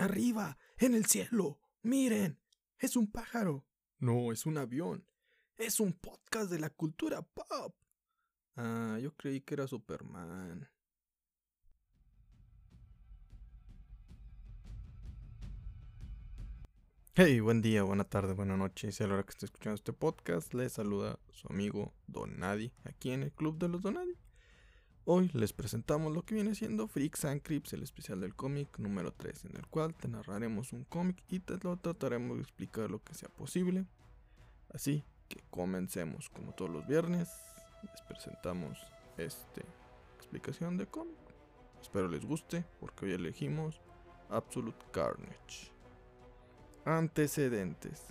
Arriba, en el cielo. Miren, es un pájaro. No, es un avión. Es un podcast de la cultura pop. Ah, yo creí que era Superman. Hey, buen día, buena tarde, buena noche. Si a la hora que esté escuchando este podcast, les saluda su amigo Don Nadie, aquí en el Club de los Donadi. Hoy les presentamos lo que viene siendo Freaks and Crips, el especial del cómic número 3, en el cual te narraremos un cómic y te lo trataremos de explicar lo que sea posible. Así que comencemos, como todos los viernes, les presentamos esta explicación de cómic. Espero les guste, porque hoy elegimos Absolute Carnage. Antecedentes.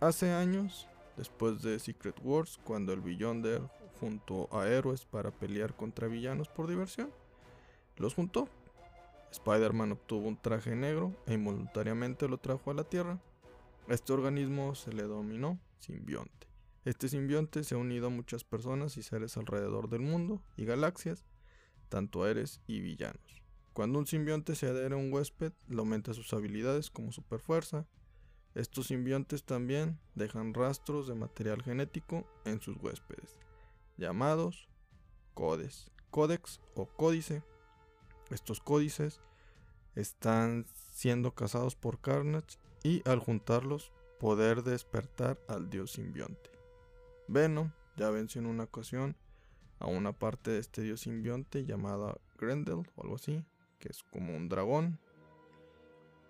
Hace años, después de Secret Wars, cuando el Beyonder junto a héroes para pelear contra villanos por diversión, los juntó. Spider-Man obtuvo un traje negro e involuntariamente lo trajo a la Tierra. Este organismo se le dominó simbionte. Este simbionte se ha unido a muchas personas y seres alrededor del mundo y galaxias, tanto héroes y villanos. Cuando un simbionte se adhiere a un huésped, le aumenta sus habilidades como superfuerza, estos simbiontes también dejan rastros de material genético en sus huéspedes, llamados codes, códex o códice. Estos códices están siendo cazados por Carnage y al juntarlos poder despertar al dios simbionte. Venom ya venció en una ocasión a una parte de este dios simbionte llamada Grendel o algo así, que es como un dragón.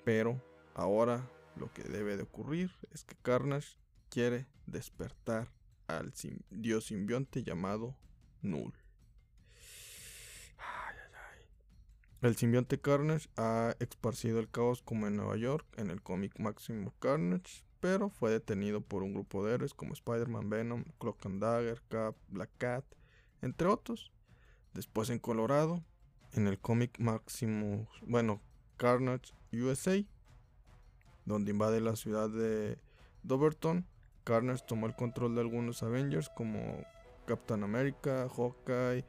Pero ahora lo que debe de ocurrir es que Carnage quiere despertar al dios simbionte llamado Null. El simbionte Carnage ha esparcido el caos como en Nueva York en el cómic Máximo Carnage, pero fue detenido por un grupo de héroes como Spider-Man, Venom, Cloak and Dagger, Cap, Black Cat, entre otros. Después en Colorado, en el cómic Máximo, bueno, Carnage USA, donde invade la ciudad de Doverton. Carnage tomó el control de algunos Avengers como Captain America, Hawkeye,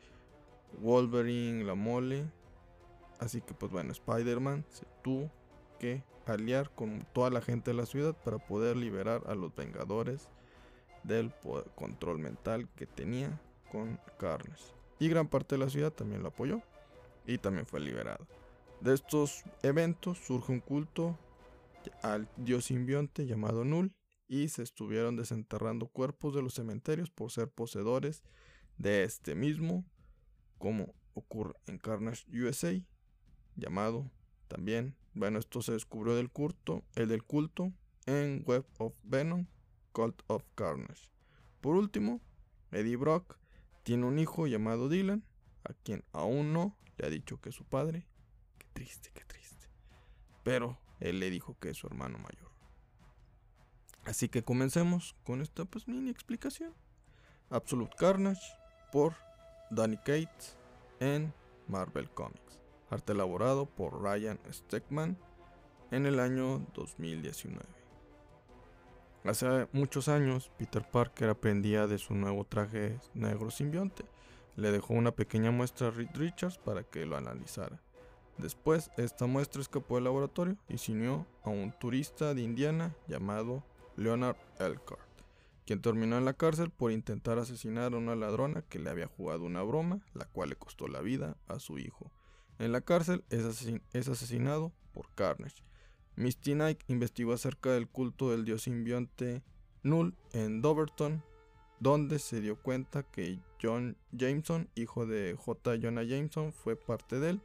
Wolverine, la mole. Así que pues bueno, Spider-Man se tuvo que aliar con toda la gente de la ciudad para poder liberar a los Vengadores del control mental que tenía con Carnage. Y gran parte de la ciudad también lo apoyó y también fue liberado. De estos eventos surge un culto al dios simbionte llamado Null y se estuvieron desenterrando cuerpos de los cementerios por ser poseedores de este mismo, como ocurre en Carnage USA, llamado también, bueno, esto se descubrió del culto, el del culto en Web of Venom, Cult of Carnage. Por último, Eddie Brock tiene un hijo llamado Dylan, a quien aún no le ha dicho que es su padre. Qué triste, qué triste. Pero él le dijo que es su hermano mayor. Así que comencemos con esta pues mini explicación. Absolute Carnage por Danny Cates en Marvel Comics. Arte elaborado por Ryan Steckman en el año 2019. Hace muchos años, Peter Parker aprendía de su nuevo traje negro simbionte. Le dejó una pequeña muestra a Reed Richards para que lo analizara. Después, esta muestra escapó del laboratorio y se unió a un turista de Indiana llamado Leonard Elkhart, quien terminó en la cárcel por intentar asesinar a una ladrona que le había jugado una broma, la cual le costó la vida a su hijo. En la cárcel es, asesinado por Carnage. Misty Knight investigó acerca del culto del dios simbionte Null en Doverton, donde se dio cuenta que John Jameson, hijo de J. Jonah Jameson, fue parte de él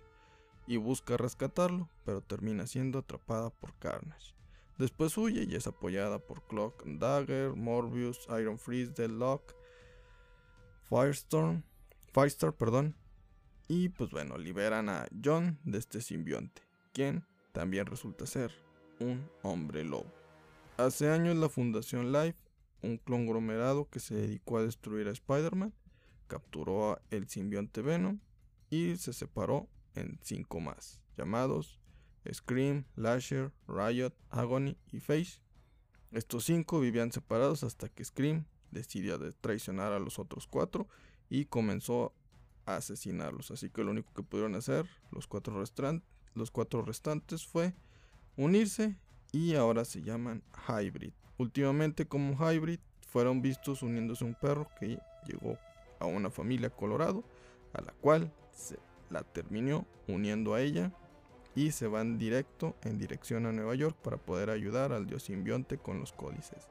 y busca rescatarlo, pero termina siendo atrapada por Carnage. Después huye y es apoyada por Clock Dagger, Morbius, Iron Freeze, Deadlock, Firestorm, Firestar, perdón. Y pues bueno, liberan a John de este simbionte, quien también resulta ser un hombre lobo. Hace años la Fundación Life, un conglomerado que se dedicó a destruir a Spider-Man, capturó el simbionte Venom y se separó en cinco más, llamados Scream, Lasher, Riot, Agony y Face. Estos cinco vivían separados hasta que Scream decidió traicionar a los otros cuatro y comenzó a asesinarlos. Así que lo único que pudieron hacer los cuatro, restantes fue unirse y ahora se llaman Hybrid. Últimamente como Hybrid fueron vistos uniéndose a un perro que llegó a una familia Colorado, a la cual se la terminó uniendo a ella y se van directo en dirección a Nueva York para poder ayudar al dios simbionte con los códices.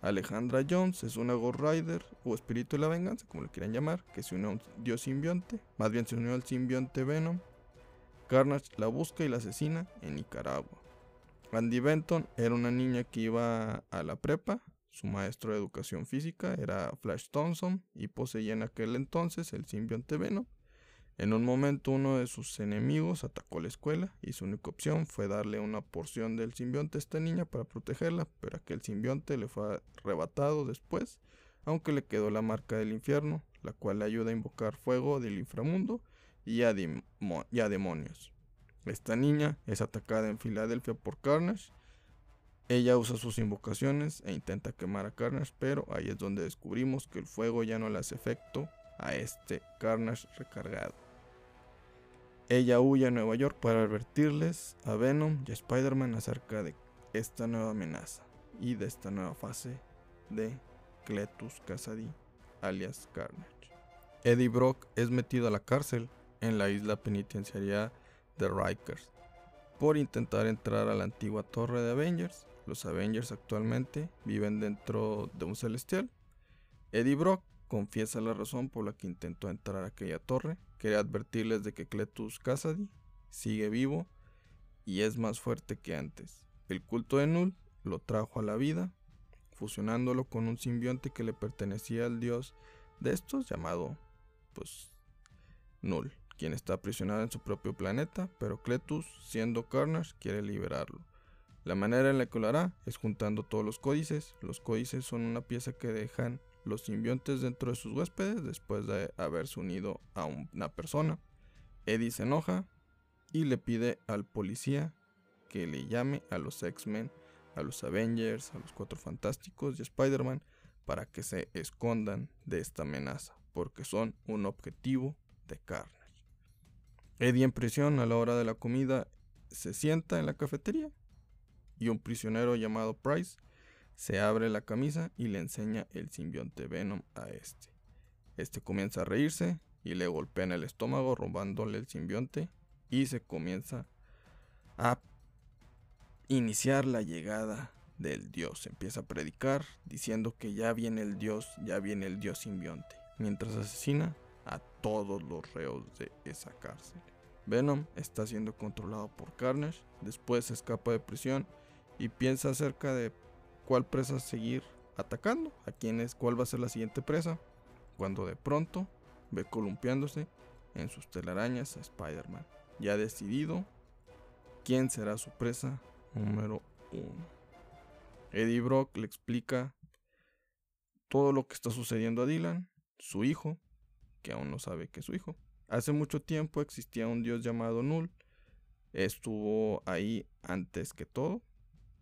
Alejandra Jones es una Ghost Rider o espíritu de la venganza, como lo quieran llamar, que se unió a un dios simbionte, más bien se unió al simbionte Venom. Carnage la busca y la asesina en Nicaragua. Andy Benton era una niña que iba a la prepa, su maestro de educación física era Flash Thompson y poseía en aquel entonces el simbionte Venom. En un momento uno de sus enemigos atacó la escuela y su única opción fue darle una porción del simbionte a esta niña para protegerla, pero aquel simbionte le fue arrebatado después, aunque le quedó la marca del infierno, la cual le ayuda a invocar fuego del inframundo y a, y a demonios. Esta niña es atacada en Filadelfia por Carnage. Ella usa sus invocaciones e intenta quemar a Carnage, pero ahí es donde descubrimos que el fuego ya no le hace efecto a este Carnage recargado. Ella huye a Nueva York para advertirles a Venom y a Spider-Man acerca de esta nueva amenaza y de esta nueva fase de Cletus Kasady, alias Carnage. Eddie Brock es metido a la cárcel en la isla penitenciaria de Rikers por intentar entrar a la antigua torre de Avengers. Los Avengers actualmente viven dentro de un celestial. Eddie Brock confiesa la razón por la que intentó entrar a aquella torre. Quería advertirles de que Cletus Kasady sigue vivo y es más fuerte que antes. El culto de Null lo trajo a la vida, fusionándolo con un simbionte que le pertenecía al dios de estos llamado pues Null, quien está aprisionado en su propio planeta, pero Cletus, siendo Carnage, quiere liberarlo. La manera en la que lo hará es juntando todos los códices. Los códices son una pieza que dejan los simbiontes dentro de sus huéspedes después de haberse unido a una persona. Eddie se enoja y le pide al policía que le llame a los X-Men, a los Avengers, a los Cuatro Fantásticos y Spider-Man para que se escondan de esta amenaza, porque son un objetivo de Carnage. Eddie en prisión a la hora de la comida se sienta en la cafetería y un prisionero llamado Price se abre la camisa y le enseña el simbionte Venom a este. Este comienza a reírse y le golpea en el estómago robándole el simbionte y se comienza a iniciar la llegada del dios. Empieza a predicar diciendo que ya viene el dios, ya viene el dios simbionte, mientras asesina a todos los reos de esa cárcel. Venom está siendo controlado por Carnage, después se escapa de prisión y piensa acerca de cuál presa seguir atacando, a quién es, cuál va a ser la siguiente presa, cuando de pronto ve columpiándose en sus telarañas a Spider-Man, ya decidido quién será su presa número uno. Eddie Brock le explica todo lo que está sucediendo a Dylan, su hijo, que aún no sabe que es su hijo. Hace mucho tiempo existía un dios llamado Null, estuvo ahí antes que todo,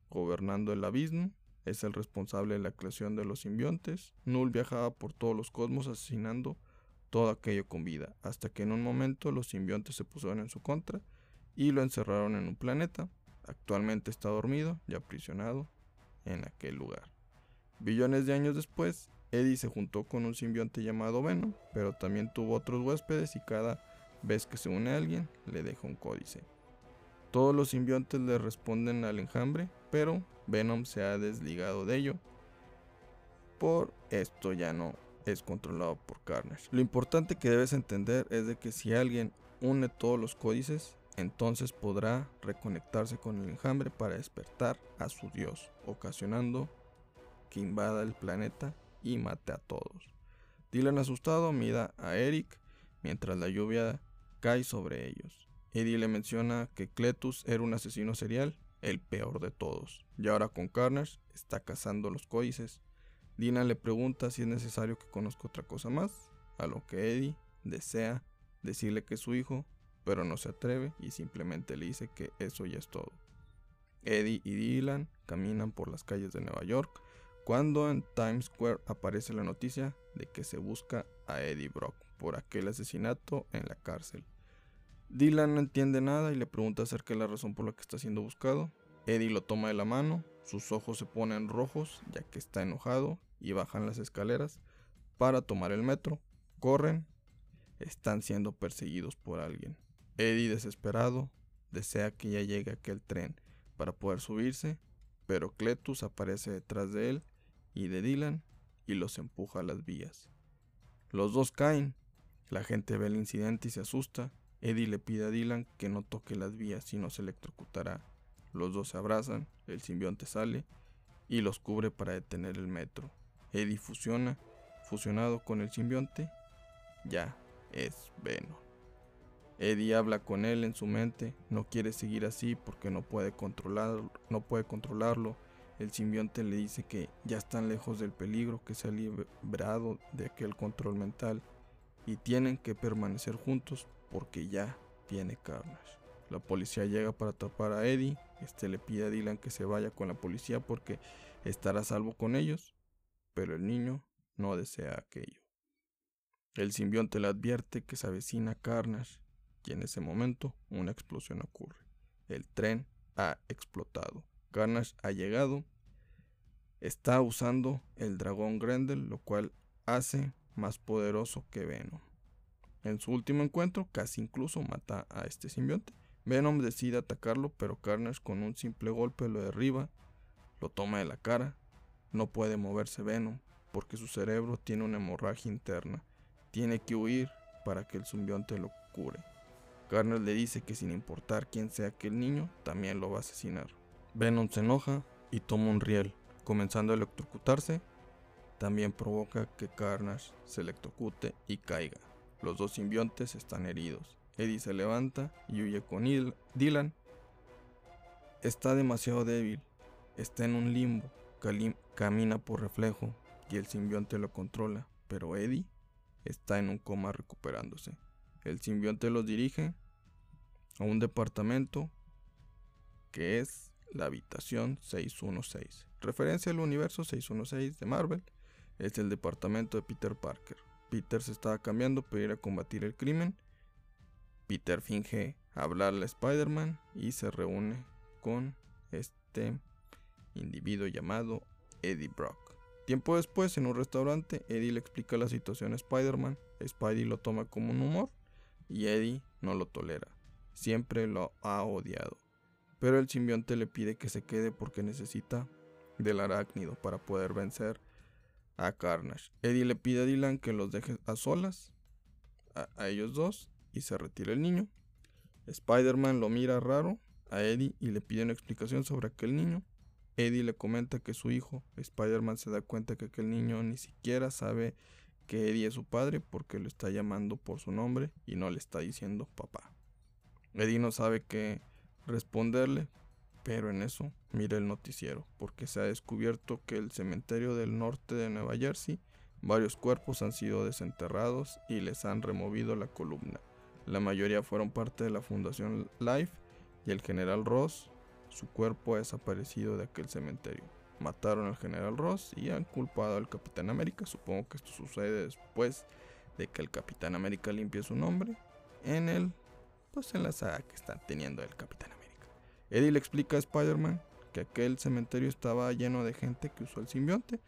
gobernando el abismo, es el responsable de la creación de los simbiontes. Null viajaba por todos los cosmos asesinando todo aquello con vida, hasta que en un momento los simbiontes se pusieron en su contra y lo encerraron en un planeta. Actualmente está dormido y aprisionado en aquel lugar. Billones de años después, Eddie se juntó con un simbionte llamado Venom, pero también tuvo otros huéspedes y cada vez que se une a alguien le deja un códice. Todos los simbiontes le responden al enjambre, pero Venom se ha desligado de ello. Por esto ya no es controlado por Carnage. Lo importante que debes entender es de que si alguien une todos los códices, entonces podrá reconectarse con el enjambre para despertar a su dios, ocasionando que invada el planeta y mate a todos. Dylan asustado mira a Eric mientras la lluvia cae sobre ellos. Eddie le menciona que Cletus era un asesino serial el peor de todos. Y ahora con Carnage está cazando los códices. Dina le pregunta si es necesario que conozca otra cosa más, a lo que Eddie desea decirle que es su hijo, pero no se atreve y simplemente le dice que eso ya es todo. Eddie y Dylan caminan por las calles de Nueva York cuando en Times Square aparece la noticia de que se busca a Eddie Brock por aquel asesinato en la cárcel. Dylan no entiende nada y le pregunta acerca de la razón por la que está siendo buscado. Eddie lo toma de la mano, sus ojos se ponen rojos ya que está enojado y bajan las escaleras para tomar el metro. Corren, están siendo perseguidos por alguien. Eddie, desesperado, desea que ya llegue aquel tren para poder subirse, pero Cletus aparece detrás de él y de Dylan y los empuja a las vías. Los dos caen, la gente ve el incidente y se asusta. Eddie le pide a Dylan que no toque las vías si no se electrocutará. Los dos se abrazan, el simbionte sale y los cubre para detener el metro. Eddie fusiona, fusionado con el simbionte, ya es Venom. Eddie habla con él en su mente, no quiere seguir así porque no puede controlarlo, no puede controlarlo. El simbionte le dice que ya están lejos del peligro, que se ha librado de aquel control mental y tienen que permanecer juntos porque ya tiene Carnage. La policía llega para atrapar a Eddie, este le pide a Dylan que se vaya con la policía porque estará a salvo con ellos, pero el niño no desea aquello. El simbionte le advierte que se avecina Carnage y en ese momento una explosión ocurre. El tren ha explotado. Carnage ha llegado. Está usando el dragón Grendel, lo cual hace más poderoso que Venom. En su último encuentro, casi incluso mata a este simbionte. Venom decide atacarlo, pero Carnage con un simple golpe lo derriba, lo toma de la cara. No puede moverse Venom, porque su cerebro tiene una hemorragia interna. Tiene que huir para que el simbionte lo cure. Carnage le dice que sin importar quién sea aquel niño, también lo va a asesinar. Venom se enoja y toma un riel, comenzando a electrocutarse también provoca que Carnage se electrocute y caiga. Los dos simbiontes están heridos. Eddie se levanta y huye con Dylan. Está demasiado débil, está en un limbo, camina por reflejo y el simbionte lo controla, pero Eddie está en un coma recuperándose. El simbionte los dirige a un departamento que es la habitación 616, referencia al universo 616 de Marvel es el departamento de Peter Parker. Peter se estaba cambiando para ir a combatir el crimen. Peter finge hablarle a Spider-Man y se reúne con este individuo llamado Eddie Brock. Tiempo después, en un restaurante, Eddie le explica la situación a Spider-Man. Spidey lo toma como un humor y Eddie no lo tolera. Siempre lo ha odiado. Pero el simbionte le pide que se quede porque necesita del arácnido para poder vencer a Carnage. Eddie le pide a Dylan que los deje a solas, a, ellos dos, y se retira el niño. Spider-Man lo mira raro a Eddie y le pide una explicación sobre aquel niño. Eddie le comenta que su hijo, Spider-Man se da cuenta que aquel niño ni siquiera sabe que Eddie es su padre porque lo está llamando por su nombre y no le está diciendo papá. Eddie no sabe qué responderle, pero en eso mira el noticiero, porque se ha descubierto que el cementerio del norte de Nueva Jersey, varios cuerpos han sido desenterrados y les han removido la columna. La mayoría fueron parte de la Fundación Life y el general Ross, su cuerpo ha desaparecido de aquel cementerio. Mataron al general Ross y han culpado al Capitán América. Supongo que esto sucede después de que el Capitán América limpie su nombre en el pues en la saga que están teniendo el Capitán América. Eddie le explica a Spider-Man que aquel cementerio estaba lleno de gente que usó el simbionte.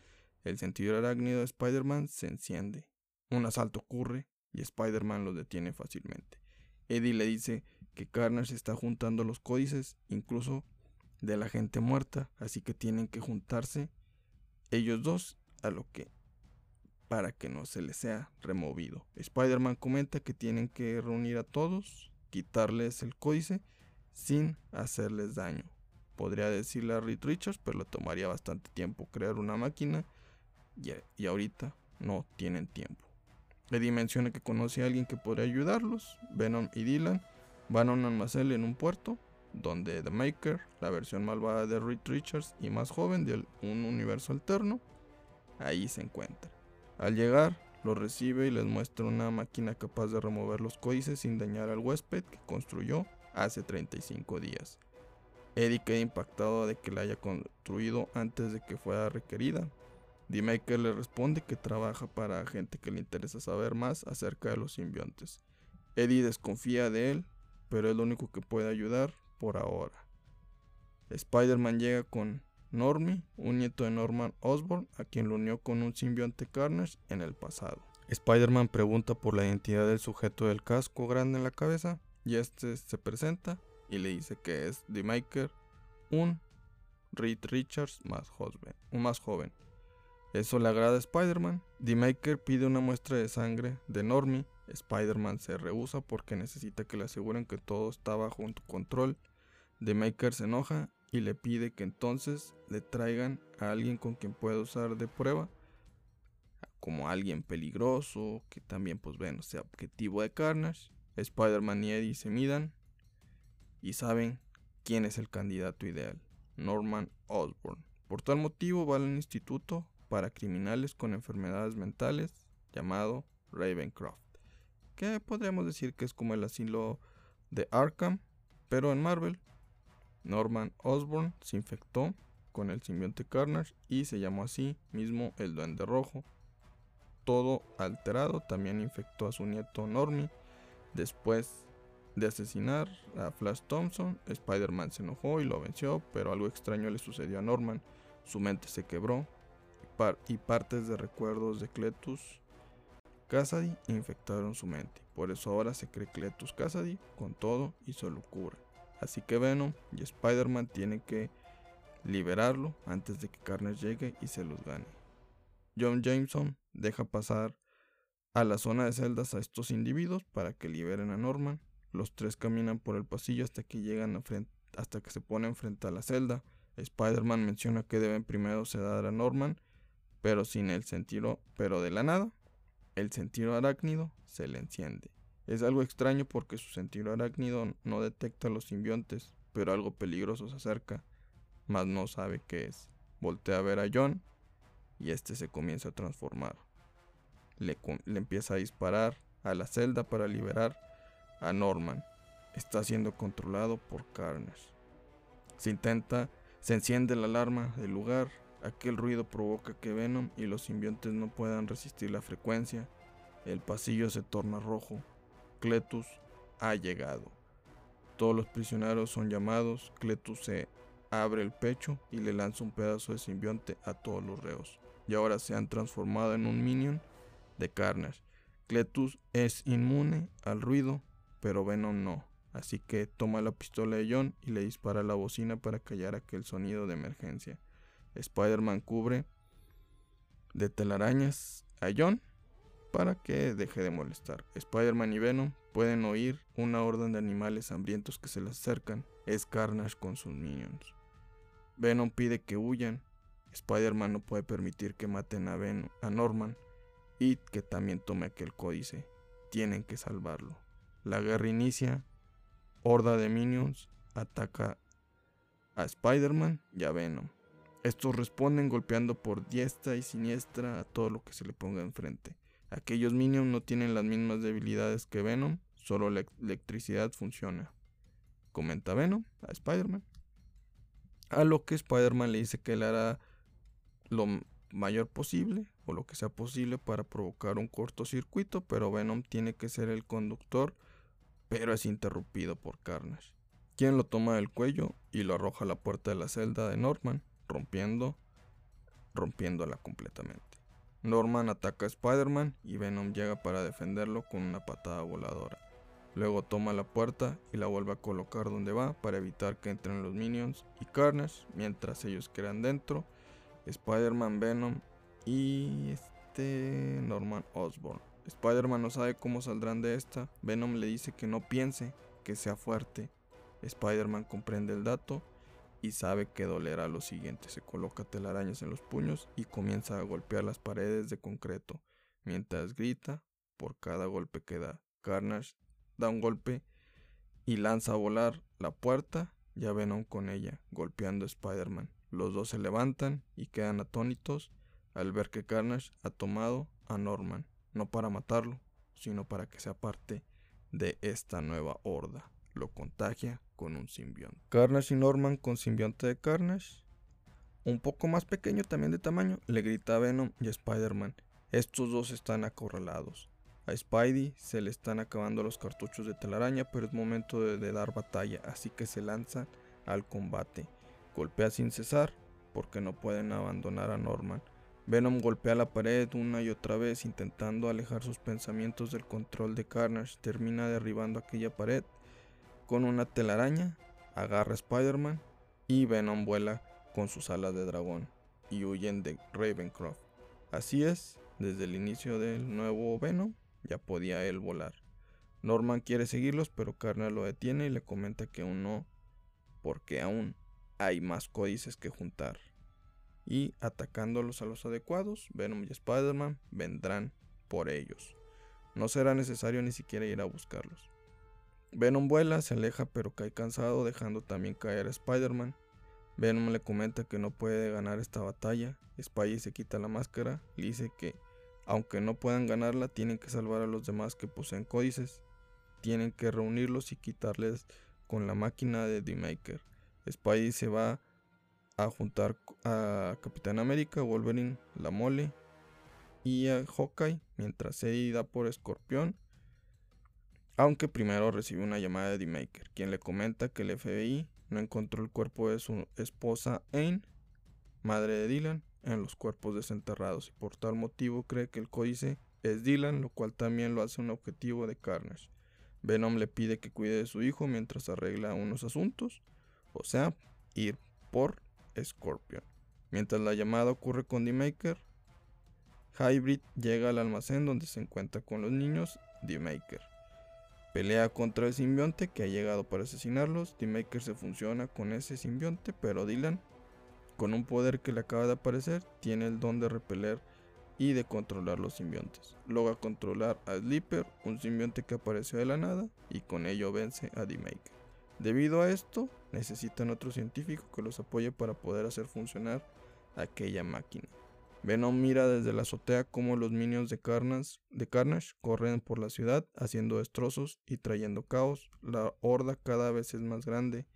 El sentido arácnido de Spider-Man se enciende. Un asalto ocurre y Spider-Man lo detiene fácilmente. Eddie le dice que Carnage está juntando los códices, incluso de la gente muerta, así que tienen que juntarse ellos dos a lo que para que no se les sea removido. Spider-Man comenta que tienen que reunir a todos, quitarles el códice sin hacerles daño. Podría decirle a Reed Richards, pero le tomaría bastante tiempo crear una máquina y, ahorita no tienen tiempo. Eddie menciona que conoce a alguien que podría ayudarlos. Venom y Dylan van a un almacén en un puerto donde The Maker, la versión malvada de Reed Richards y más joven de un universo alterno, ahí se encuentra. Al llegar, los recibe y les muestra una máquina capaz de remover los códices sin dañar al huésped que construyó hace 35 días. Eddie queda impactado de que la haya construido antes de que fuera requerida. D-Maker le responde que trabaja para gente que le interesa saber más acerca de los simbiontes. Eddie desconfía de él, pero es lo único que puede ayudar por ahora. Spider-Man llega con Normie, un nieto de Norman Osborn, a quien lo unió con un simbionte Carnage en el pasado. Spider-Man pregunta por la identidad del sujeto del casco grande en la cabeza y este se presenta y le dice que es The Maker, un Reed Richards más joven, más joven. Eso le agrada a Spider-Man. The Maker pide una muestra de sangre de Normie. Spider-Man se rehúsa porque necesita que le aseguren que todo está bajo control. The Maker se enoja y le pide que entonces le traigan a alguien con quien pueda usar de prueba, como alguien peligroso, que también pues bueno sea objetivo de Carnage. Spider-Man y Eddie se midan y saben quién es el candidato ideal, Norman Osborn. Por tal motivo va al instituto para criminales con enfermedades mentales llamado Ravencroft, que podríamos decir que es como el asilo de Arkham, pero en Marvel. Norman Osborn se infectó con el simbionte Carnage y se llamó así mismo el Duende Rojo. Todo alterado, también infectó a su nieto Normie. Después de asesinar a Flash Thompson, Spider-Man se enojó y lo venció, pero algo extraño le sucedió a Norman. Su mente se quebró y partes de recuerdos de Cletus Cassidy infectaron su mente. Por eso ahora se cree Cletus Cassidy con todo y su locura. Así que Venom y Spider-Man tienen que liberarlo antes de que Carnage llegue y se los gane. John Jameson deja pasar a la zona de celdas a estos individuos para que liberen a Norman. Los tres caminan por el pasillo hasta que llegan a hasta que se ponen frente a la celda. Spider-Man menciona que deben primero sedar a Norman, pero sin el sentido, pero de la nada, el sentido arácnido se le enciende. Es algo extraño porque su sentido arácnido no detecta los simbiontes, pero algo peligroso se acerca, mas no sabe qué es. Voltea a ver a John y este se comienza a transformar. Le, empieza a disparar a la celda para liberar a Norman. Está siendo controlado por Carnage. Se intenta, se enciende la alarma del lugar. Aquel ruido provoca que Venom y los simbiontes no puedan resistir la frecuencia. El pasillo se torna rojo. Cletus ha llegado. Todos los prisioneros son llamados. Cletus se abre el pecho y le lanza un pedazo de simbionte a todos los reos. Y ahora se han transformado en un minion de Carnage. Cletus es inmune al ruido pero Venom no. Así que toma la pistola de John y le dispara la bocina para callar aquel sonido de emergencia. Spider-Man cubre de telarañas a John para que deje de molestar. Spider-Man y Venom pueden oír una orden de animales hambrientos que se les acercan. Es Carnage con sus minions. Venom pide que huyan. Spider-Man no puede permitir que maten a, Venom, a Norman que también tome aquel códice. Tienen que salvarlo. La guerra inicia, horda de minions ataca a Spider-Man y a Venom. Estos responden golpeando por diestra y siniestra a todo lo que se le ponga enfrente. Aquellos minions no tienen las mismas debilidades que Venom, solo la electricidad funciona. Comenta Venom a Spider-Man. A lo que Spider-Man le dice que él hará lo mayor posible o lo que sea posible para provocar un cortocircuito, pero Venom tiene que ser el conductor pero es interrumpido por Carnage, quien lo toma del cuello y lo arroja a la puerta de la celda de Norman, rompiendo, rompiéndola completamente. Norman ataca a Spider-Man y Venom llega para defenderlo con una patada voladora. Luego toma la puerta y la vuelve a colocar donde va para evitar que entren los minions y Carnage mientras ellos quedan dentro. Spider-Man, Venom y este Norman Osborn. Spider-Man no sabe cómo saldrán de esta. Venom le dice que no piense, que sea fuerte. Spider-Man comprende el dato y sabe que dolerá lo siguiente. Se coloca telarañas en los puños y comienza a golpear las paredes de concreto, mientras grita por cada golpe que da. Carnage da un golpe y lanza a volar la puerta y a Venom con ella, golpeando a Spider-Man. Los dos se levantan y quedan atónitos al ver que Carnage ha tomado a Norman no para matarlo, sino para que sea parte de esta nueva horda. Lo contagia con un simbionte. Carnage y Norman con simbionte de Carnage. Un poco más pequeño también de tamaño, le grita a Venom y Spider-Man. Estos dos están acorralados. A Spidey se le están acabando los cartuchos de telaraña, pero es momento de, de dar batalla, así que se lanzan al combate. golpea sin cesar porque no pueden abandonar a Norman. Venom golpea la pared una y otra vez intentando alejar sus pensamientos del control de Carnage. Termina derribando aquella pared con una telaraña, agarra a Spider-Man y Venom vuela con sus alas de dragón y huyen de Ravencroft. Así es, desde el inicio del nuevo Venom ya podía él volar. Norman quiere seguirlos, pero Carnage lo detiene y le comenta que aún no, porque aún hay más códices que juntar. Y atacándolos a los adecuados, Venom y Spider-Man vendrán por ellos. No será necesario ni siquiera ir a buscarlos. Venom vuela, se aleja pero cae cansado, dejando también caer a Spider-Man. Venom le comenta que no puede ganar esta batalla. Spidey se quita la máscara y dice que, aunque no puedan ganarla, tienen que salvar a los demás que poseen códices. Tienen que reunirlos y quitarles con la máquina de D-Maker. Spidey se va a juntar a Capitán América, Wolverine, La Mole y a Hawkeye, mientras Eddie da por Escorpión. Aunque primero recibe una llamada de D-Maker, quien le comenta que el FBI no encontró el cuerpo de su esposa Anne, madre de Dylan, en los cuerpos desenterrados y por tal motivo cree que el códice es Dylan, lo cual también lo hace un objetivo de Carnage. Venom le pide que cuide de su hijo mientras arregla unos asuntos, o sea, ir por Scorpion. Mientras la llamada ocurre con D-Maker, Hybrid llega al almacén donde se encuentra con los niños D-Maker. Pelea contra el simbionte que ha llegado para asesinarlos. D-Maker se funciona con ese simbionte, pero Dylan, con un poder que le acaba de aparecer, tiene el don de repeler y de controlar los simbiontes. Logra controlar a Sleeper, un simbionte que apareció de la nada, y con ello vence a D-Maker. Debido a esto, necesitan otro científico que los apoye para poder hacer funcionar aquella máquina. Venom mira desde la azotea cómo los minions de Carnage, de corren por la ciudad haciendo destrozos y trayendo caos. La horda cada vez es más grande.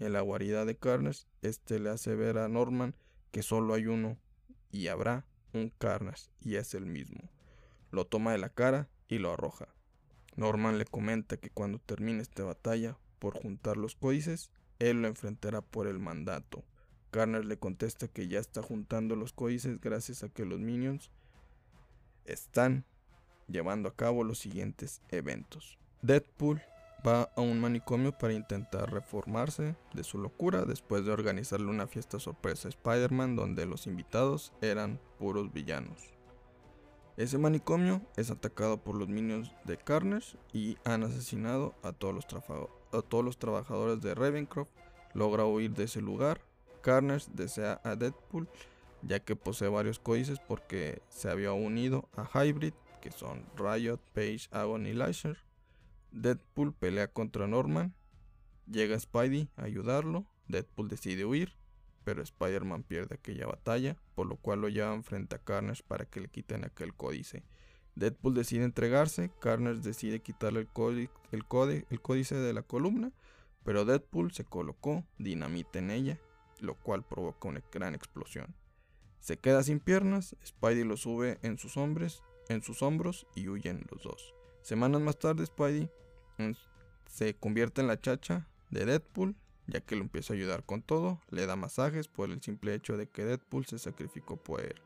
En la guarida de Carnage, este le hace ver a Norman que solo hay uno y habrá un Carnage y es el mismo. Lo toma de la cara y lo arroja. Norman le comenta que cuando termine esta batalla por juntar los códices, él lo enfrentará por el mandato. Garner le contesta que ya está juntando los códices gracias a que los minions están llevando a cabo los siguientes eventos. Deadpool va a un manicomio para intentar reformarse de su locura después de organizarle una fiesta sorpresa a Spider-Man donde los invitados eran puros villanos. Ese manicomio es atacado por los minions de Carnage y han asesinado a todos los, a todos los trabajadores de Ravencroft. Logra huir de ese lugar Carnage desea a Deadpool, ya que posee varios códices porque se había unido a Hybrid, que son Riot, Page, Agon y Lasher. Deadpool pelea contra Norman, llega Spidey a ayudarlo, Deadpool decide huir, pero Spider-Man pierde aquella batalla, por lo cual lo llevan frente a Carnage para que le quiten aquel códice. Deadpool decide entregarse, Carnage decide quitarle el, códice, el, de la columna, pero Deadpool se colocó dinamita en ella lo cual provoca una gran explosión. Se queda sin piernas, Spidey lo sube en sus hombros, en sus hombros y huyen los dos. Semanas más tarde, Spidey se convierte en la chacha de Deadpool, ya que lo empieza a ayudar con todo, le da masajes por el simple hecho de que Deadpool se sacrificó por él.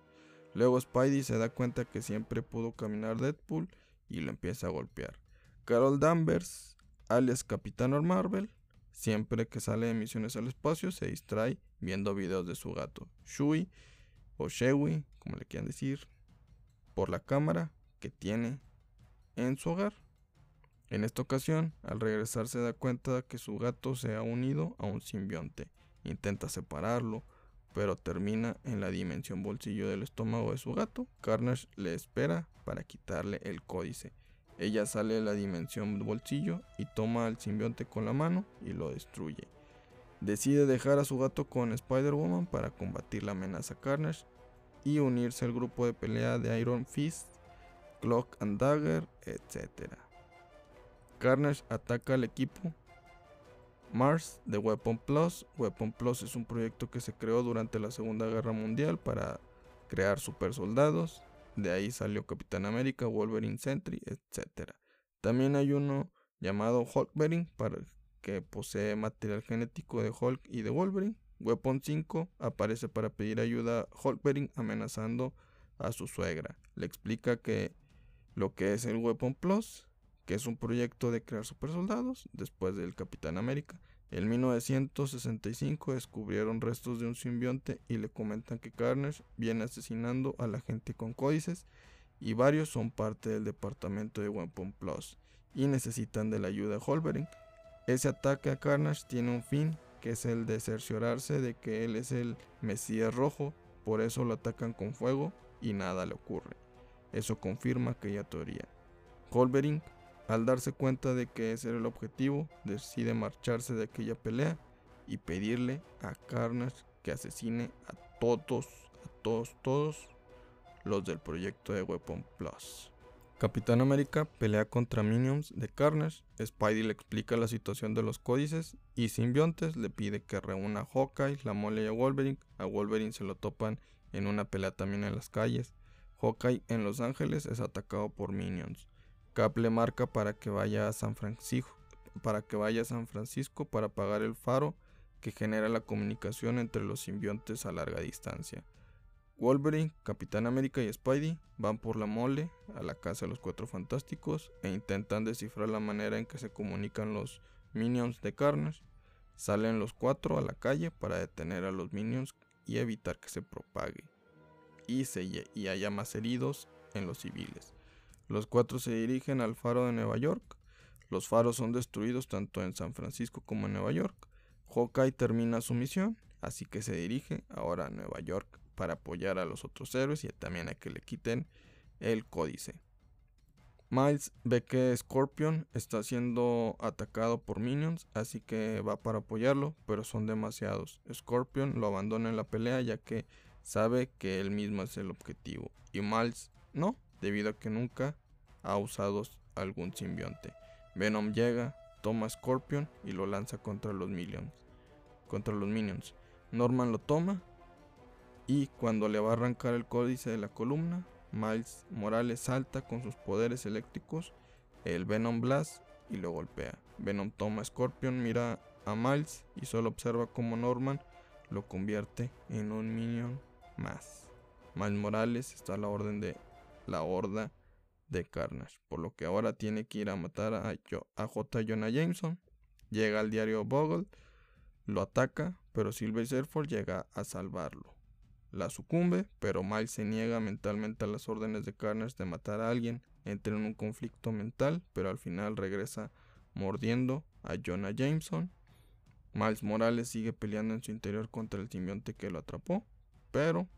Luego Spidey se da cuenta que siempre pudo caminar Deadpool y lo empieza a golpear. Carol Danvers, alias Capitán Marvel, Siempre que sale de misiones al espacio se distrae viendo videos de su gato, Shui o Shewi, como le quieran decir, por la cámara que tiene en su hogar. En esta ocasión, al regresar se da cuenta que su gato se ha unido a un simbionte. Intenta separarlo, pero termina en la dimensión bolsillo del estómago de su gato. Carnage le espera para quitarle el códice ella sale de la dimensión bolsillo y toma al simbionte con la mano y lo destruye. Decide dejar a su gato con Spider-Woman para combatir la amenaza Carnage y unirse al grupo de pelea de Iron Fist, Clock and Dagger, etc. Carnage ataca al equipo Mars de Weapon Plus. Weapon Plus es un proyecto que se creó durante la Segunda Guerra Mundial para crear super soldados de ahí salió Capitán América, Wolverine Sentry, etc. También hay uno llamado Hulkberry para que posee material genético de Hulk y de Wolverine. Weapon 5 aparece para pedir ayuda a Hulkbering amenazando a su suegra. Le explica que lo que es el Weapon Plus, que es un proyecto de crear supersoldados después del Capitán América. En 1965 descubrieron restos de un simbionte y le comentan que Carnage viene asesinando a la gente con códices y varios son parte del departamento de Weapon Plus y necesitan de la ayuda de Holbering. Ese ataque a Carnage tiene un fin que es el de cerciorarse de que él es el Mesías rojo, por eso lo atacan con fuego y nada le ocurre. Eso confirma aquella teoría. Holbering, al darse cuenta de que ese era el objetivo, decide marcharse de aquella pelea y pedirle a Carnage que asesine a todos, a todos, todos los del proyecto de Weapon Plus. Capitán América pelea contra Minions de Carnage, Spidey le explica la situación de los códices y Simbiontes le pide que reúna a Hawkeye, la mole y a Wolverine. A Wolverine se lo topan en una pelea también en las calles. Hawkeye en Los Ángeles es atacado por Minions. Cap le marca para que vaya a San Francisco para que vaya a San Francisco para apagar el faro que genera la comunicación entre los simbiontes a larga distancia. Wolverine, Capitán América y Spidey van por la mole a la casa de los Cuatro Fantásticos e intentan descifrar la manera en que se comunican los minions de Carnage. Salen los cuatro a la calle para detener a los minions y evitar que se propague y, se, y haya más heridos en los civiles. Los cuatro se dirigen al faro de Nueva York. Los faros son destruidos tanto en San Francisco como en Nueva York. Hawkeye termina su misión, así que se dirige ahora a Nueva York para apoyar a los otros héroes y también a que le quiten el códice. Miles ve que Scorpion está siendo atacado por minions, así que va para apoyarlo, pero son demasiados. Scorpion lo abandona en la pelea ya que sabe que él mismo es el objetivo, y Miles no, debido a que nunca ha usado algún simbionte. Venom llega, toma a Scorpion y lo lanza contra los minions. Contra los minions. Norman lo toma y cuando le va a arrancar el códice de la columna, Miles Morales salta con sus poderes eléctricos, el Venom Blast y lo golpea. Venom toma a Scorpion, mira a Miles y solo observa cómo Norman lo convierte en un minion más. Miles Morales está a la orden de la horda de Carnage, por lo que ahora tiene que ir a matar a, J. Jonah Jameson. Llega al diario Bogle, lo ataca, pero Silver Surfer llega a salvarlo la sucumbe, pero Miles se niega mentalmente a las órdenes de Carnage de matar a alguien, entra en un conflicto mental, pero al final regresa mordiendo a Jonah Jameson. Miles Morales sigue peleando en su interior contra el simbionte que lo atrapó, pero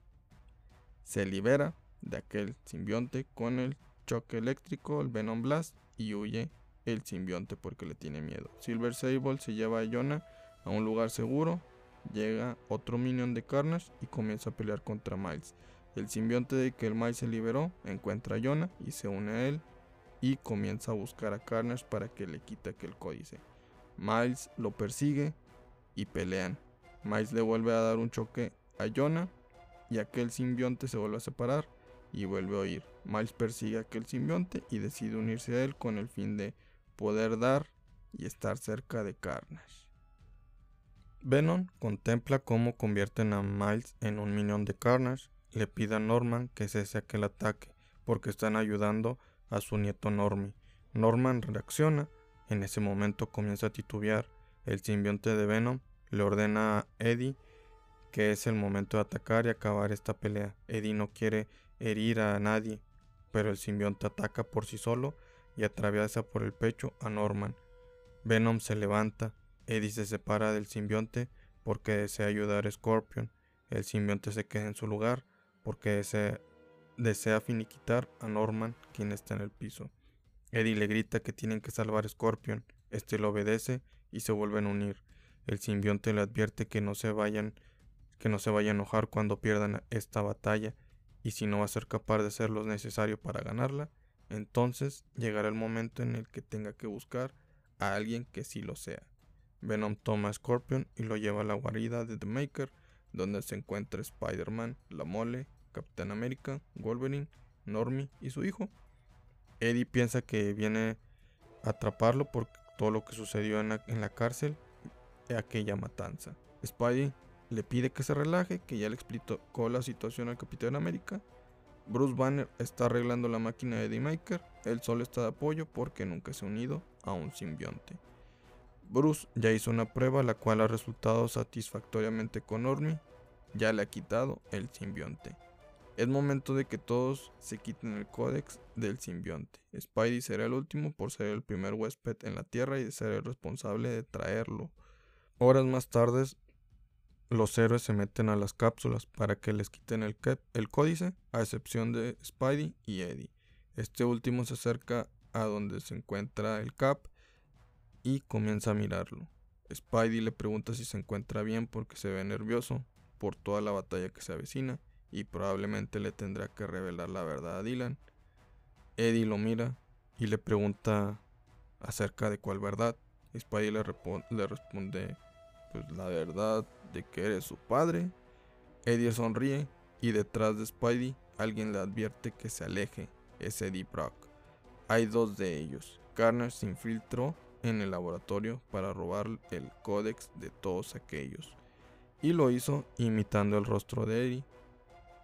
se libera de aquel simbionte con el choque eléctrico, el Venom Blast, y huye el simbionte porque le tiene miedo. Silver Sable se lleva a Jonah a un lugar seguro, llega otro minion de Carnage y comienza a pelear contra Miles. El simbionte de que el Miles se liberó encuentra a Jonah y se une a él y comienza a buscar a Carnage para que le quite aquel códice. Miles lo persigue y pelean. Miles le vuelve a dar un choque a Jonah y aquel simbionte se vuelve a separar y vuelve a oír. Miles persigue a aquel simbionte y decide unirse a él con el fin de poder dar y estar cerca de Carnage. Venom contempla cómo convierten a Miles en un minion de Carnage, le pide a Norman que cese aquel ataque porque están ayudando a su nieto Normie. Norman reacciona, en ese momento comienza a titubear, el simbionte de Venom le ordena a Eddie que es el momento de atacar y acabar esta pelea. Eddie no quiere herir a nadie, pero el simbionte ataca por sí solo y atraviesa por el pecho a Norman. Venom se levanta, Eddie se separa del simbionte porque desea ayudar a Scorpion. El simbionte se queda en su lugar porque desea, desea finiquitar a Norman, quien está en el piso. Eddie le grita que tienen que salvar a Scorpion. Este lo obedece y se vuelven a unir. El simbionte le advierte que no se vayan que no se vaya a enojar cuando pierdan esta batalla y si no va a ser capaz de hacer lo necesario para ganarla, entonces llegará el momento en el que tenga que buscar a alguien que sí lo sea. Venom toma a Scorpion y lo lleva a la guarida de The Maker, donde se encuentra Spider-Man, La Mole, Capitán América, Wolverine, Normie y su hijo. Eddie piensa que viene a atraparlo por todo lo que sucedió en la, cárcel, cárcel, aquella matanza. Spidey le pide que se relaje, que ya le explicó la situación al Capitán América. Bruce Banner está arreglando la máquina de Eddie Maker, él solo está de apoyo porque nunca se ha unido a un simbionte. Bruce ya hizo una prueba la cual ha resultado satisfactoriamente con Ormi, ya le ha quitado el simbionte. Es momento de que todos se quiten el códex del simbionte. Spidey será el último por ser el primer huésped en la Tierra y ser el responsable de traerlo. Horas más tarde, los héroes se meten a las cápsulas para que les quiten el, el códice, a excepción de Spidey y Eddie. Este último se acerca a donde se encuentra el Cap y comienza a mirarlo. Spidey le pregunta si se encuentra bien porque se ve nervioso por toda la batalla que se avecina y probablemente le tendrá que revelar la verdad a Dylan. Eddie lo mira y le pregunta acerca de cuál verdad. Spidey le, le responde pues la verdad de que eres su padre. Eddie sonríe y detrás de Spidey alguien le advierte que se aleje. Es Eddie Brock. Hay dos de ellos. Carnage se infiltró en el laboratorio para robar el códex de todos aquellos. Y lo hizo imitando el rostro de Eddie.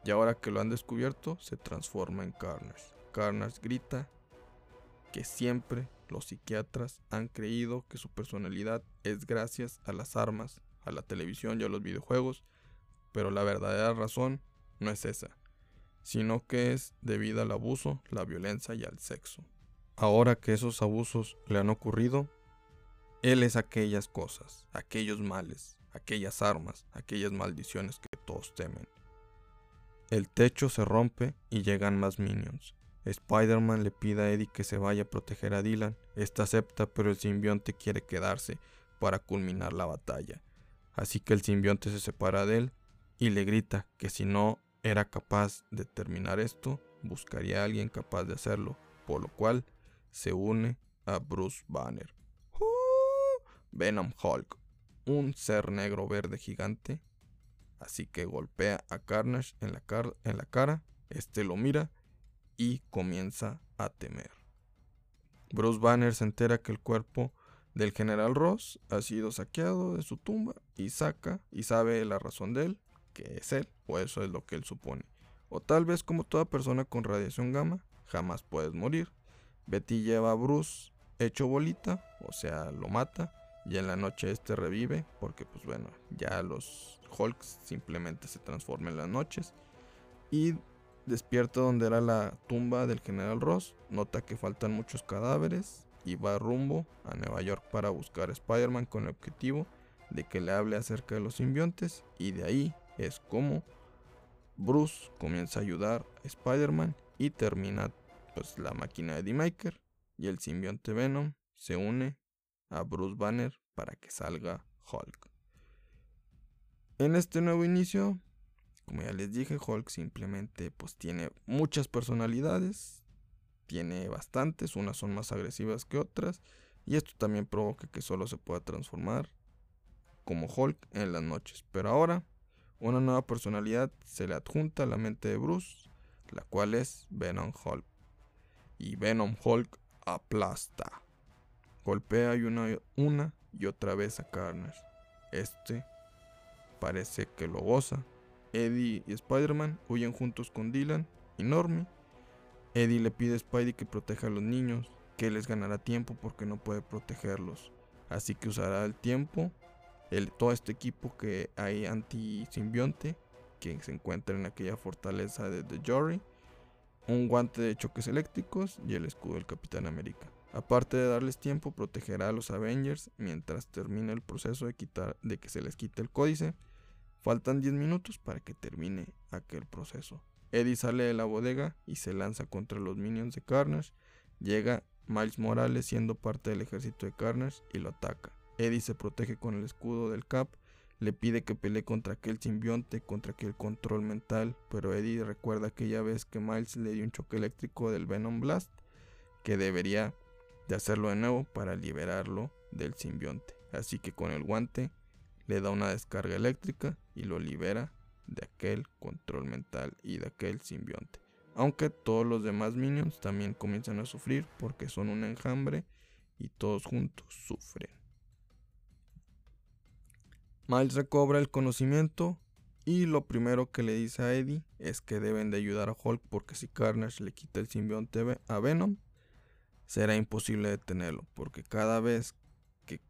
Y ahora que lo han descubierto, se transforma en Carnage. Carnage grita que siempre los psiquiatras han creído que su personalidad es gracias a las armas, a la televisión y a los videojuegos, pero la verdadera razón no es esa, sino que es debido al abuso, la violencia y al sexo. Ahora que esos abusos le han ocurrido, él es aquellas cosas, aquellos males, aquellas armas, aquellas maldiciones que todos temen. El techo se rompe y llegan más minions. Spider-Man le pide a Eddie que se vaya a proteger a Dylan. Esta acepta, pero el simbionte quiere quedarse para culminar la batalla. Así que el simbionte se separa de él y le grita que si no era capaz de terminar esto, buscaría a alguien capaz de hacerlo, por lo cual se une a Bruce Banner. Venom Hulk, un ser negro verde gigante, así que golpea a Carnage en la, en la cara, este lo mira y comienza a temer. Bruce Banner se entera que el cuerpo del general Ross ha sido saqueado de su tumba y saca y sabe la razón de él, que es él, o eso es lo que él supone. O tal vez como toda persona con radiación gamma, jamás puedes morir. Betty lleva a Bruce hecho bolita, o sea, lo mata, y en la noche este revive, porque pues bueno, ya los Hulks simplemente se transforman en las noches. Y despierta donde era la tumba del general Ross, nota que faltan muchos cadáveres y va rumbo a Nueva York para buscar a Spider-Man con el objetivo de que le hable acerca de los simbiontes y de ahí es como Bruce comienza a ayudar a Spider-Man y termina pues la máquina de D-Maker y el simbionte Venom se une a Bruce Banner para que salga Hulk. En este nuevo inicio como ya les dije, Hulk simplemente pues tiene muchas personalidades, tiene bastantes, unas son más agresivas que otras, y esto también provoca que solo se pueda transformar como Hulk en las noches. Pero ahora, una nueva personalidad se le adjunta a la mente de Bruce, la cual es Venom Hulk. Y Venom Hulk aplasta. Golpea y una, y otra vez a Carnage. Este parece que lo goza Eddie y Spider-Man huyen juntos con Dylan y Normie. Eddie le pide a Spidey que proteja a los niños, que les ganará tiempo porque no puede protegerlos. Así que usará el tiempo, todo este equipo que hay anti-simbionte, que se encuentra en aquella fortaleza de The Jory, un guante de choques eléctricos y el escudo del Capitán América. Aparte de darles tiempo, protegerá a los Avengers mientras termina el proceso de, quitar, de que se les quite el códice Faltan 10 minutos para que termine aquel proceso. Eddie sale de la bodega y se lanza contra los minions de Carnage. Llega Miles Morales siendo parte del ejército de Carnage y lo ataca. Eddie se protege con el escudo del Cap, le pide que pelee contra aquel simbionte, contra aquel control mental, pero Eddie recuerda aquella vez que Miles le dio un choque eléctrico del Venom Blast, que debería de hacerlo de nuevo para liberarlo del simbionte. Así que con el guante le da una descarga eléctrica y lo libera de aquel control mental y de aquel simbionte. Aunque todos los demás minions también comienzan a sufrir porque son un enjambre y todos juntos sufren. Miles recobra el conocimiento y lo primero que le dice a Eddie es que deben de ayudar a Hulk porque si Carnage le quita el simbionte a Venom, será imposible detenerlo, porque cada vez que,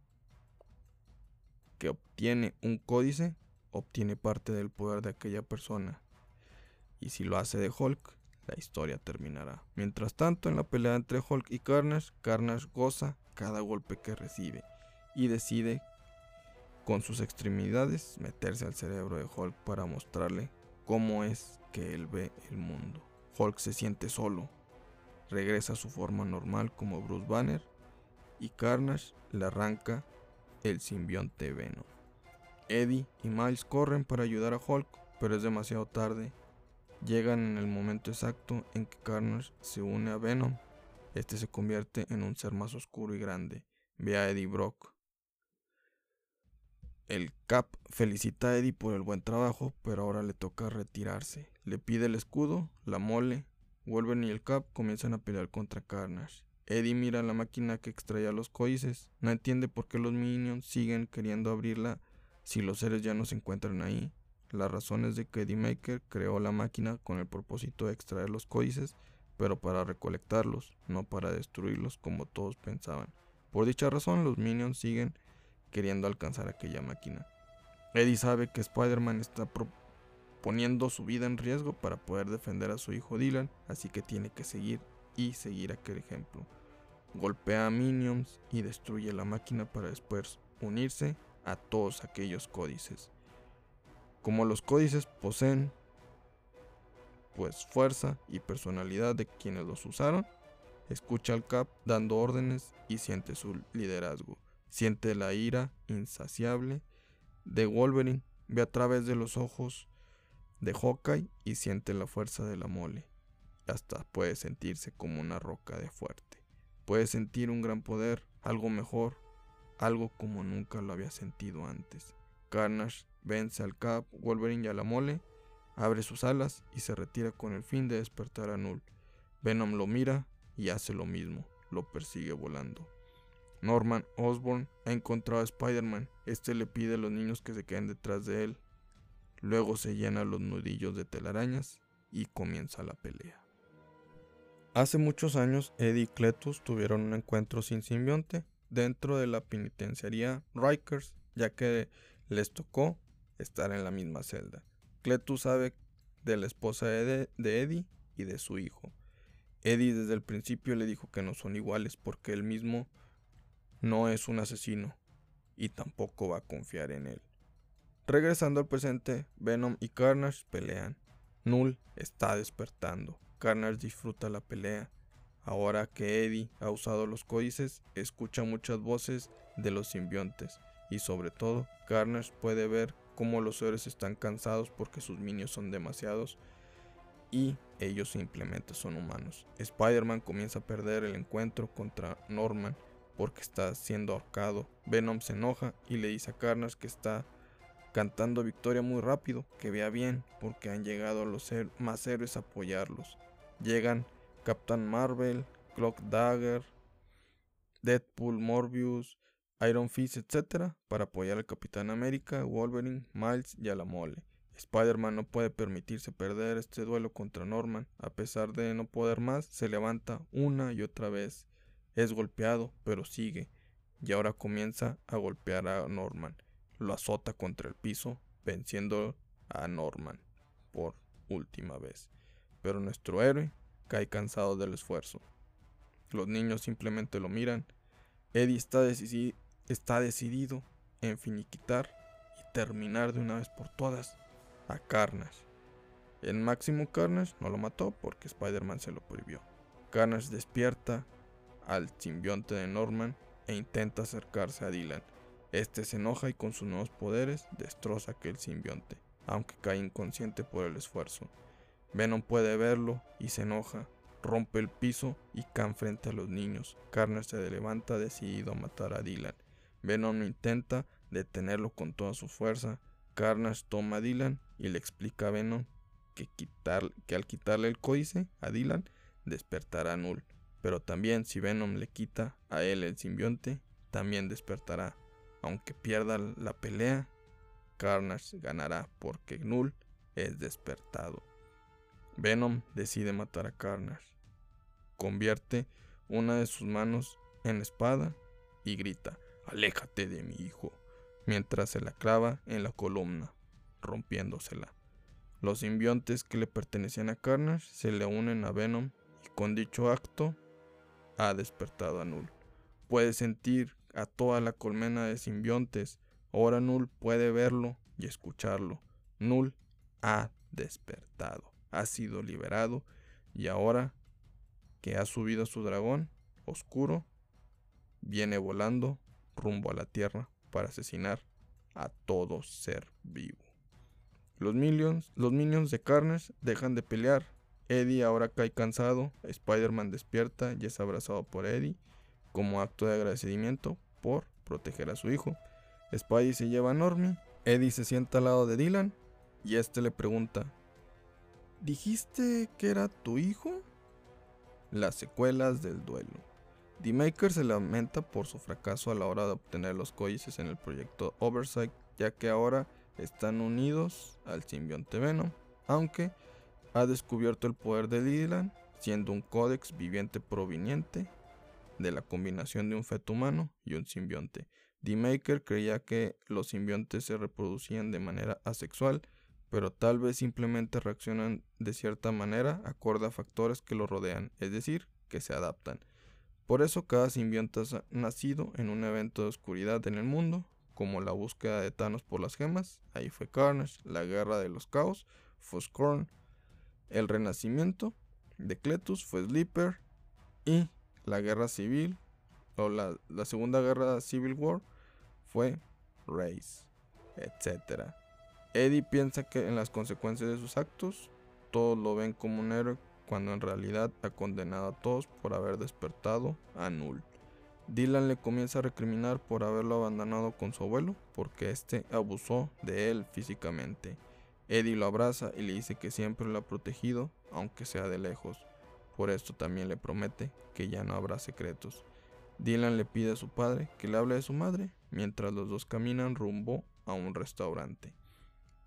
que obtiene un códice, obtiene parte del poder de aquella persona. Y si lo hace de Hulk, la historia terminará. Mientras tanto, en la pelea entre Hulk y Carnage, Carnage goza cada golpe que recibe y decide con sus extremidades meterse al cerebro de Hulk para mostrarle cómo es que él ve el mundo. Hulk se siente solo, regresa a su forma normal como Bruce Banner y Carnage le arranca el simbionte Venom. Eddie y Miles corren para ayudar a Hulk, pero es demasiado tarde. Llegan en el momento exacto en que Carnage se une a Venom. Este se convierte en un ser más oscuro y grande. Ve a Eddie Brock, el Cap felicita a Eddie por el buen trabajo, pero ahora le toca retirarse. Le pide el escudo, la mole. Wolverine y el Cap comienzan a pelear contra Carnage. Eddie mira la máquina que extraía los códices. No entiende por qué los minions siguen queriendo abrirla si los seres ya no se encuentran ahí. La razón es de que Eddie Maker creó la máquina con el propósito de extraer los códices, pero para recolectarlos, no para destruirlos como todos pensaban. Por dicha razón, los minions siguen queriendo alcanzar aquella máquina. Eddie sabe que Spider-Man está poniendo su vida en riesgo para poder defender a su hijo Dylan, así que tiene que seguir y seguir aquel ejemplo. Golpea a Minions y destruye la máquina para después unirse a todos aquellos códices. Como los códices poseen pues fuerza y personalidad de quienes los usaron, escucha al Cap dando órdenes y siente su liderazgo. Siente la ira insaciable de Wolverine, ve a través de los ojos de Hawkeye y siente la fuerza de la mole. Hasta puede sentirse como una roca de fuerte. Puede sentir un gran poder, algo mejor, algo como nunca lo había sentido antes. Carnage vence al Cap, Wolverine y a la mole, abre sus alas y se retira con el fin de despertar a Null. Venom lo mira y hace lo mismo, lo persigue volando. Norman Osborn ha encontrado a Spider-Man. Este le pide a los niños que se queden detrás de él. Luego se llena los nudillos de telarañas y comienza la pelea. Hace muchos años, Eddie y Cletus tuvieron un encuentro sin simbionte dentro de la penitenciaría Rikers, ya que les tocó estar en la misma celda. Cletus sabe de la esposa de Eddie y de su hijo. Eddie desde el principio le dijo que no son iguales porque él mismo no es un asesino y tampoco va a confiar en él. Regresando al presente, Venom y Carnage pelean. Null está despertando. Carnage disfruta la pelea. Ahora que Eddie ha usado los códices, escucha muchas voces de los simbiontes y sobre todo Carnage puede ver cómo los héroes están cansados porque sus minions son demasiados y ellos simplemente son humanos. Spider-Man comienza a perder el encuentro contra Norman porque está siendo ahorcado. Venom se enoja y le dice a Carnage que está cantando victoria muy rápido, que vea bien, porque han llegado los más héroes a apoyarlos. Llegan Captain Marvel, Clock Dagger, Deadpool, Morbius, Iron Fist, etc. para apoyar al Capitán América, Wolverine, Miles y a la mole. Spider-Man no puede permitirse perder este duelo contra Norman. A pesar de no poder más, se levanta una y otra vez es golpeado, pero sigue, y ahora comienza a golpear a Norman. Lo azota contra el piso, venciendo a Norman por última vez. Pero nuestro héroe cae cansado del esfuerzo. Los niños simplemente lo miran. Eddie está, decidido en finiquitar y terminar de una vez por todas a Carnage. En Máximo Carnage no lo mató porque Spider-Man se lo prohibió. Carnage despierta al simbionte de Norman e intenta acercarse a Dylan. Este se enoja y con sus nuevos poderes destroza aquel simbionte, aunque cae inconsciente por el esfuerzo. Venom puede verlo y se enoja, rompe el piso y cae frente a los niños. Carnage se levanta decidido a matar a Dylan. Venom intenta detenerlo con toda su fuerza. Carnage toma a Dylan y le explica a Venom que, que al quitarle el códice a Dylan despertará a Null. Pero también si Venom le quita a él el simbionte, también despertará. Aunque pierda la pelea, Carnage ganará porque Null es despertado. Venom decide matar a Carnage. Convierte una de sus manos en espada y grita, aléjate de mi hijo, mientras se la clava en la columna, rompiéndosela. Los simbiontes que le pertenecían a Carnage se le unen a Venom y con dicho acto ha despertado a Null. Puede sentir a toda la colmena de simbiontes. Ahora Null puede verlo y escucharlo. Null ha despertado, ha sido liberado y ahora que ha subido a su dragón oscuro, viene volando rumbo a la Tierra para asesinar a todo ser vivo. Los minions, los minions de Carnage dejan de pelear. Eddie ahora cae cansado. Spider-Man despierta y es abrazado por Eddie como acto de agradecimiento por proteger a su hijo. Spidey se lleva a Normie. Eddie se sienta al lado de Dylan y este le pregunta: ¿Dijiste que era tu hijo? Las secuelas del duelo. D-Maker se lamenta por su fracaso a la hora de obtener los códices en el proyecto Oversight, ya que ahora están unidos al simbionte Venom, aunque ha descubierto el poder de Dylan, siendo un códex viviente proveniente de la combinación de un feto humano y un simbionte. D-Maker creía que los simbiontes se reproducían de manera asexual, pero tal vez simplemente reaccionan de cierta manera acorde a factores que lo rodean, es decir, que se adaptan. Por eso cada simbionte ha nacido en un evento de oscuridad en el mundo, como la búsqueda de Thanos por las gemas, ahí fue Carnage, la guerra de los caos, fue el renacimiento de Cletus fue Sleeper y la guerra civil o la, la segunda guerra Civil War fue Race, etc. Eddie piensa que en las consecuencias de sus actos, todos lo ven como un héroe cuando en realidad ha condenado a todos por haber despertado a Null. Dylan le comienza a recriminar por haberlo abandonado con su abuelo, porque éste abusó de él físicamente. Eddie lo abraza y le dice que siempre lo ha protegido, aunque sea de lejos. Por esto también le promete que ya no habrá secretos. Dylan le pide a su padre que le hable de su madre, mientras los dos caminan rumbo a un restaurante.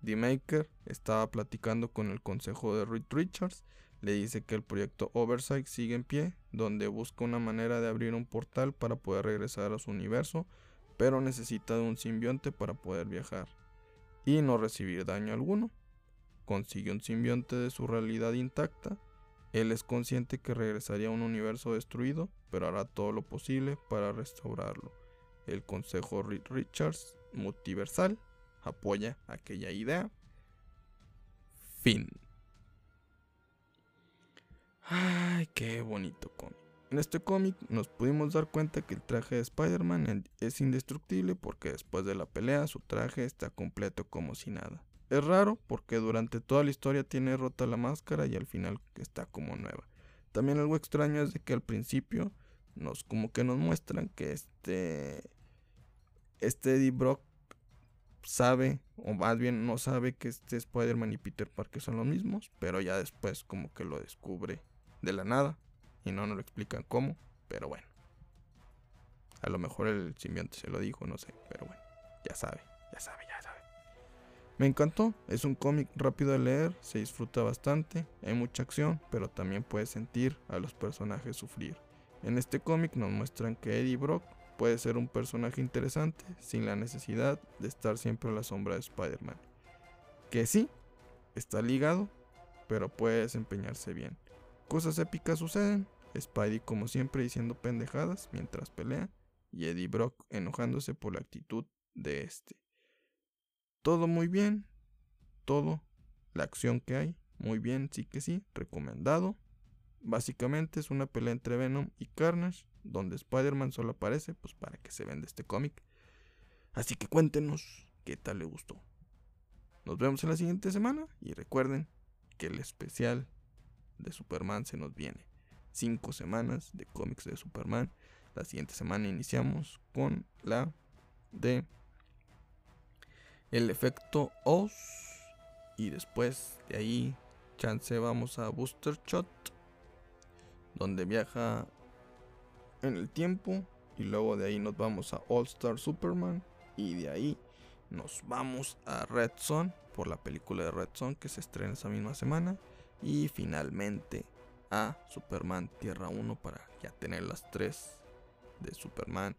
The Maker estaba platicando con el consejo de Reed Richards le dice que el proyecto Oversight sigue en pie, donde busca una manera de abrir un portal para poder regresar a su universo, pero necesita de un simbionte para poder viajar y no recibir daño alguno. Consigue un simbionte de su realidad intacta. Él es consciente que regresaría a un universo destruido, pero hará todo lo posible para restaurarlo. El Consejo Richards Multiversal apoya aquella idea. Fin. Ay, qué bonito cómic. En este cómic nos pudimos dar cuenta que el traje de Spider-Man es indestructible porque después de la pelea su traje está completo como si nada. Es raro porque durante toda la historia tiene rota la máscara y al final está como nueva. También algo extraño es de que al principio nos como que nos muestran que este este Eddie Brock sabe o más bien no sabe que este Spider-Man y Peter Parker son los mismos, pero ya después como que lo descubre de la nada. Y no nos lo explican cómo, pero bueno. A lo mejor el simbionte se lo dijo, no sé, pero bueno, ya sabe, ya sabe, ya sabe. Me encantó, es un cómic rápido de leer, se disfruta bastante, hay mucha acción, pero también puedes sentir a los personajes sufrir. En este cómic nos muestran que Eddie Brock puede ser un personaje interesante sin la necesidad de estar siempre a la sombra de Spider-Man. Que sí, está ligado, pero puede desempeñarse bien. Cosas épicas suceden. Spidey como siempre diciendo pendejadas mientras pelea y Eddie Brock enojándose por la actitud de este. Todo muy bien, todo, la acción que hay, muy bien, sí que sí, recomendado. Básicamente es una pelea entre Venom y Carnage, donde Spider-Man solo aparece pues para que se venda este cómic. Así que cuéntenos qué tal le gustó. Nos vemos en la siguiente semana y recuerden que el especial de Superman se nos viene. Cinco semanas de cómics de Superman. La siguiente semana iniciamos con la de el efecto Oz. Y después de ahí, chance vamos a Booster Shot. Donde viaja en el tiempo. Y luego de ahí nos vamos a All Star Superman. Y de ahí nos vamos a Red Son por la película de Red Son que se estrena esa misma semana. Y finalmente a Superman Tierra 1 para ya tener las tres de Superman,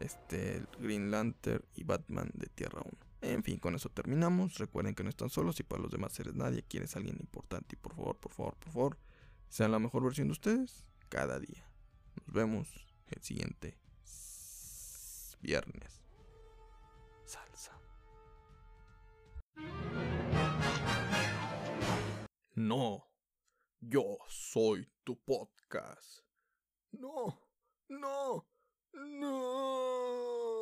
este, Green Lantern y Batman de Tierra 1. En fin, con eso terminamos. Recuerden que no están solos y para los demás seres nadie. Quieres alguien importante y por favor, por favor, por favor, sean la mejor versión de ustedes cada día. Nos vemos el siguiente viernes. Salsa. No, yo soy tu podcast. No, no, no.